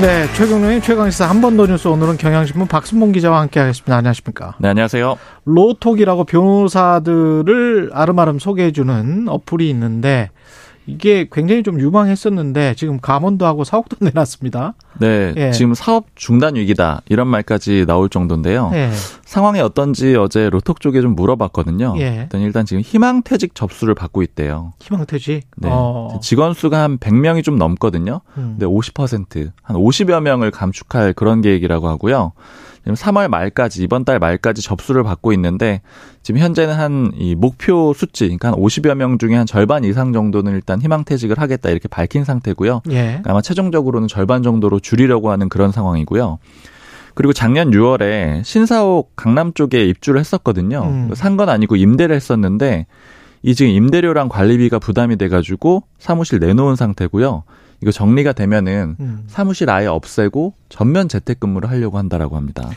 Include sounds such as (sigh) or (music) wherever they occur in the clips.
네, 최경련의 최강시사 한 번 더 뉴스 오늘은 경향신문 박순봉 기자와 함께하겠습니다. 안녕하십니까? 네, 안녕하세요. 로톡이라고 변호사들을 아름아름 소개해주는 어플이 있는데 이게 굉장히 좀 유망했었는데 지금 감원도 하고 사옥도 (laughs) 내놨습니다. 네, 예. 지금 사업 중단 위기다 이런 말까지 나올 정도인데요. 예. 상황이 어떤지 어제 로톡 쪽에 좀 물어봤거든요. 예. 일단 지금 희망퇴직 접수를 받고 있대요. 희망퇴직? 네. 어. 직원 수가 한 100명이 좀 넘거든요. 음. 근데 50%한 50여 명을 감축할 그런 계획이라고 하고요. 지금 3월 말까지 이번 달 말까지 접수를 받고 있는데 지금 현재는 한 이 목표 수치 그러니까 한 50여 명 중에 한 절반 이상 정도는 일단 희망퇴직을 하겠다 이렇게 밝힌 상태고요. 예. 그러니까 아마 최종적으로는 절반 정도로 줄이려고 하는 그런 상황이고요. 그리고 작년 6월에 신사옥 강남 쪽에 입주를 했었거든요. 음. 산건 아니고 임대를 했었는데 이 지금 임대료랑 관리비가 부담이 돼가지고 사무실 내놓은 상태고요. 이거 정리가 되면은 음. 사무실 아예 없애고 전면 재택근무를 하려고 한다라고 합니다.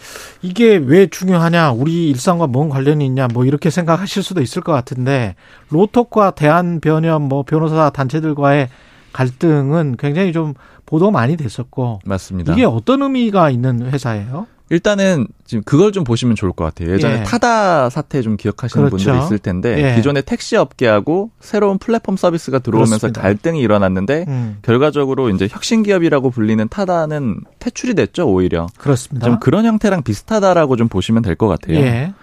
이게 왜 중요하냐? 우리 일상과 뭔 관련이 있냐? 뭐 이렇게 생각하실 수도 있을 것 같은데 로톡과 대한변협 뭐 변호사 단체들과의 갈등은 굉장히 좀 보도 많이 됐었고 맞습니다. 이게 어떤 의미가 있는 회사예요? 일단은 지금 그걸 좀 보시면 좋을 것 같아요. 예전에 예. 타다 사태 좀 기억하시는 그렇죠. 분들이 있을 텐데 예. 기존의 택시 업계하고 새로운 플랫폼 서비스가 들어오면서 그렇습니다. 갈등이 일어났는데 음. 결과적으로 이제 혁신 기업이라고 불리는 타다는 퇴출이 됐죠 오히려. 그렇습니다. 좀 그런 형태랑 비슷하다라고 좀 보시면 될 것 같아요. 예.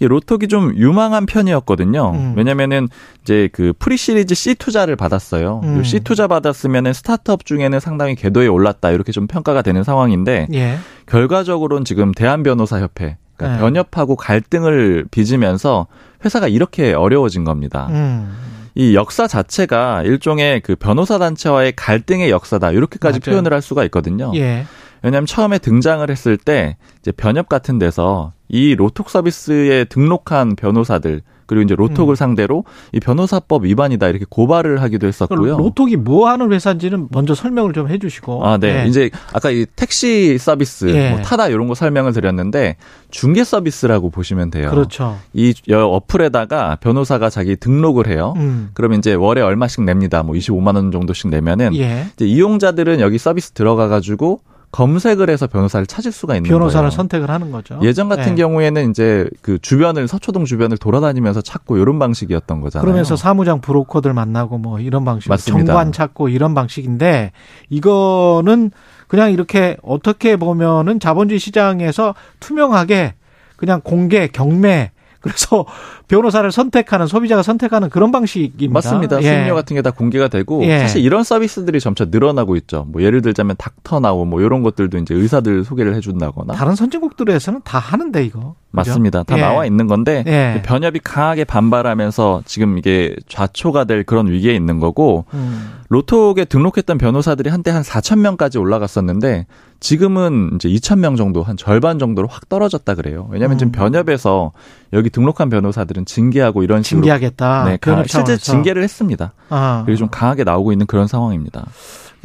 로톡이 좀 유망한 편이었거든요. 음. 왜냐면은 이제 그 pre-series C 투자를 받았어요. 음. C 투자 받았으면은 스타트업 중에는 상당히 궤도에 올랐다 이렇게 좀 평가가 되는 상황인데 예. 결과적으로는 지금 대한 변호사 협회 그러니까 네. 변협하고 갈등을 빚으면서 회사가 이렇게 어려워진 겁니다. 음. 이 역사 자체가 일종의 그 변호사 단체와의 갈등의 역사다 이렇게까지 맞아요. 표현을 할 수가 있거든요. 예. 왜냐하면 처음에 등장을 했을 때 이제 변협 같은 데서 이 로톡 서비스에 등록한 변호사들 그리고 이제 로톡을 음. 상대로 이 변호사법 위반이다 이렇게 고발을 하기도 했었고요. 로톡이 뭐 하는 회사인지는 먼저 설명을 좀 해주시고. 아, 네. 네. 이제 아까 이 택시 서비스, 네. 뭐 타다 이런 거 설명을 드렸는데 중개 서비스라고 보시면 돼요. 그렇죠. 이 어플에다가 변호사가 자기 등록을 해요. 음. 그러면 이제 월에 얼마씩 냅니다. 뭐 25만 원 정도씩 내면은 예. 이제 이용자들은 여기 서비스 들어가 가지고 검색을 해서 변호사를 찾을 수가 있는 변호사를 거예요. 선택을 하는 거죠. 예전 같은 네. 경우에는 이제 그 주변을 서초동 주변을 돌아다니면서 찾고 이런 방식이었던 거잖아요. 그러면서 사무장 브로커들 만나고 뭐 이런 방식, 맞습니다. 정관 찾고 이런 방식인데 이거는 그냥 이렇게 어떻게 보면은 자본주의 시장에서 투명하게 그냥 공개 경매 그래서 변호사를 선택하는 소비자가 선택하는 그런 방식입니다. 맞습니다. 예. 수임료 같은 게 다 공개가 되고 예. 사실 이런 서비스들이 점차 늘어나고 있죠. 뭐 예를 들자면 닥터 나우 뭐 이런 것들도 이제 의사들 소개를 해준다거나 다른 선진국들에서는 다 하는데 이거 맞습니다. 다 예. 나와 있는 건데 예. 변협이 강하게 반발하면서 지금 이게 좌초가 될 그런 위기에 있는 거고 음. 로톡에 등록했던 변호사들이 한때 한 4천 명까지 올라갔었는데 지금은 이제 2천 명 정도 한 절반 정도로 확 떨어졌다 그래요. 왜냐하면 음. 지금 변협에서 여기 등록한 변호사들은 징계하고 이런 식으로 징계하겠다. 네, 가, 실제 징계를 했습니다. 아. 그리고 좀 강하게 나오고 있는 그런 상황입니다.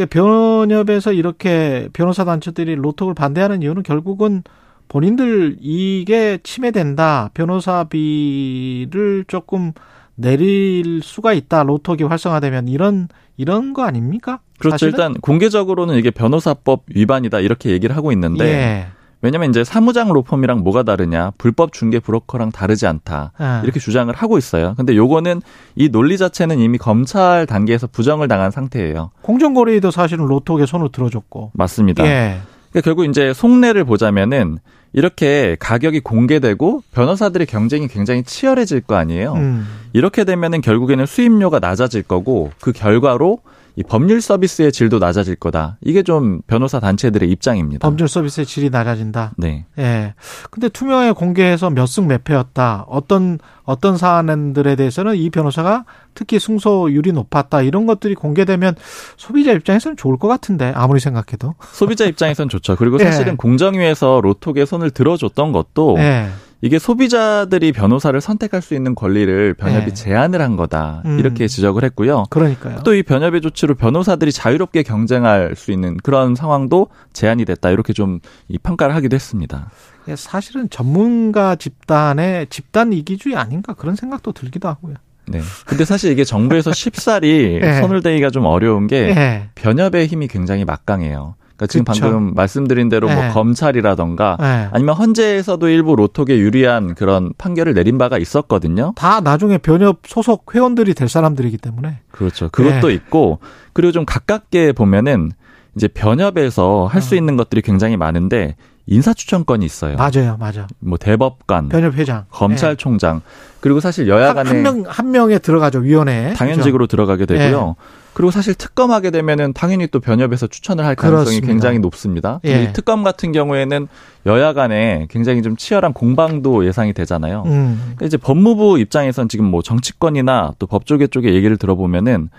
변협에서 이렇게 변호사 단체들이 로톡을 반대하는 이유는 결국은 본인들 이게 침해된다. 변호사비를 조금 내릴 수가 있다. 로톡이 활성화되면 이런 이런 거 아닙니까? 그렇죠. 사실은? 일단 공개적으로는 이게 변호사법 위반이다 이렇게 얘기를 하고 있는데 예. 왜냐면 이제 사무장 로펌이랑 뭐가 다르냐 불법 중개 브로커랑 다르지 않다 예. 이렇게 주장을 하고 있어요. 근데 요거는 이 논리 자체는 이미 검찰 단계에서 부정을 당한 상태예요. 공정거래도 사실은 로톡에 손을 들어줬고 맞습니다. 예. 그러니까 결국 이제 속내를 보자면은 이렇게 가격이 공개되고 변호사들의 경쟁이 굉장히 치열해질 거 아니에요. 음. 이렇게 되면은 결국에는 수임료가 낮아질 거고 그 결과로 이 법률 서비스의 질도 낮아질 거다. 이게 좀 변호사 단체들의 입장입니다. 법률 서비스의 질이 낮아진다. 네. 예. 근데 투명하게 공개해서 몇 승 몇 패였다. 어떤 어떤 사안들에 대해서는 이 변호사가 특히 승소율이 높았다. 이런 것들이 공개되면 소비자 입장에서는 좋을 것 같은데 아무리 생각해도. 소비자 입장에서는 좋죠. 그리고 (laughs) 사실은 예. 공정위에서 로톡에 손을 들어줬던 것도 예. 이게 소비자들이 변호사를 선택할 수 있는 권리를 변협이 네. 제한을 한 거다. 음. 이렇게 지적을 했고요. 그러니까요. 또 이 변협의 조치로 변호사들이 자유롭게 경쟁할 수 있는 그런 상황도 제한이 됐다. 이렇게 좀 이 평가를 하기도 했습니다. 사실은 전문가 집단의 집단 이기주의 아닌가 그런 생각도 들기도 하고요. 네. 근데 사실 이게 정부에서 (laughs) 쉽사리 네. 손을 대기가 좀 어려운 게 네. 변협의 힘이 굉장히 막강해요. 그러니까 지금 그쵸. 방금 말씀드린 대로 뭐 네. 뭐 검찰이라던가 네. 아니면 헌재에서도 일부 로톡에 유리한 그런 판결을 내린 바가 있었거든요. 다 나중에 변협 소속 회원들이 될 사람들이기 때문에. 그렇죠. 그것도 네. 있고 그리고 좀 가깝게 보면은 이제 변협에서 할수 어. 있는 것들이 굉장히 많은데 인사추천권이 있어요. 맞아요, 맞아. 뭐 대법관, 변협회장, 검찰총장, 네. 그리고 사실 여야 간에 한명한 명에 들어가죠 위원회 당연직으로 그렇죠? 들어가게 되고요. 네. 그리고 사실 특검하게 되면은 당연히 또 변협에서 추천을 할 가능성이 그렇습니다. 굉장히 높습니다. 예. 이 특검 같은 경우에는 여야 간에 굉장히 좀 치열한 공방도 예상이 되잖아요. 음. 그러니까 이제 법무부 입장에선 지금 뭐 정치권이나 또 법조계 쪽의 얘기를 들어보면은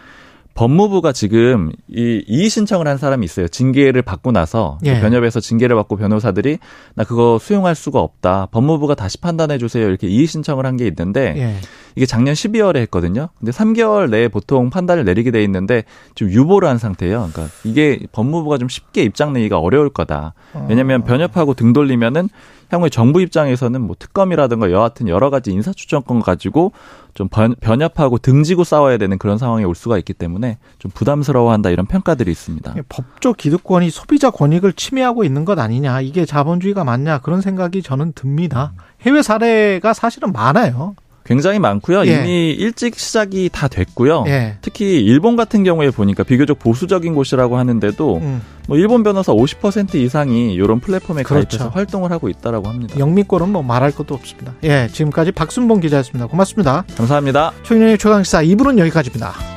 법무부가 지금 이 이의 신청을 한 사람이 있어요. 징계를 받고 나서 예. 변협에서 징계를 받고 변호사들이 나 그거 수용할 수가 없다. 법무부가 다시 판단해 주세요. 이렇게 이의 신청을 한 게 있는데 예. 이게 작년 12월에 했거든요. 근데 3개월 내에 보통 판단을 내리게 돼 있는데 좀 유보를 한 상태예요. 그러니까 이게 법무부가 좀 쉽게 입장 내기가 어려울 거다. 왜냐하면 어. 변협하고 등 돌리면은 향후에 정부 입장에서는 뭐 특검이라든가 여하튼 여러 가지 인사추천권 가지고 좀 변, 변협하고 등지고 싸워야 되는 그런 상황이 올 수가 있기 때문에 좀 부담스러워한다 이런 평가들이 있습니다. 법적 기득권이 소비자 권익을 침해하고 있는 것 아니냐 이게 자본주의가 맞냐 그런 생각이 저는 듭니다. 해외 사례가 사실은 많아요. 굉장히 많고요. 예. 이미 일찍 시작이 다 됐고요. 예. 특히 일본 같은 경우에 보니까 비교적 보수적인 곳이라고 하는데도 음. 뭐 일본 변호사 50% 이상이 이런 플랫폼에 그렇죠. 가입해서 활동을 하고 있다라고 합니다. 영미권은 뭐 말할 것도 없습니다. 예, 지금까지 박순봉 기자였습니다. 고맙습니다. 감사합니다. 최경영의 최강시사 2부는 여기까지입니다.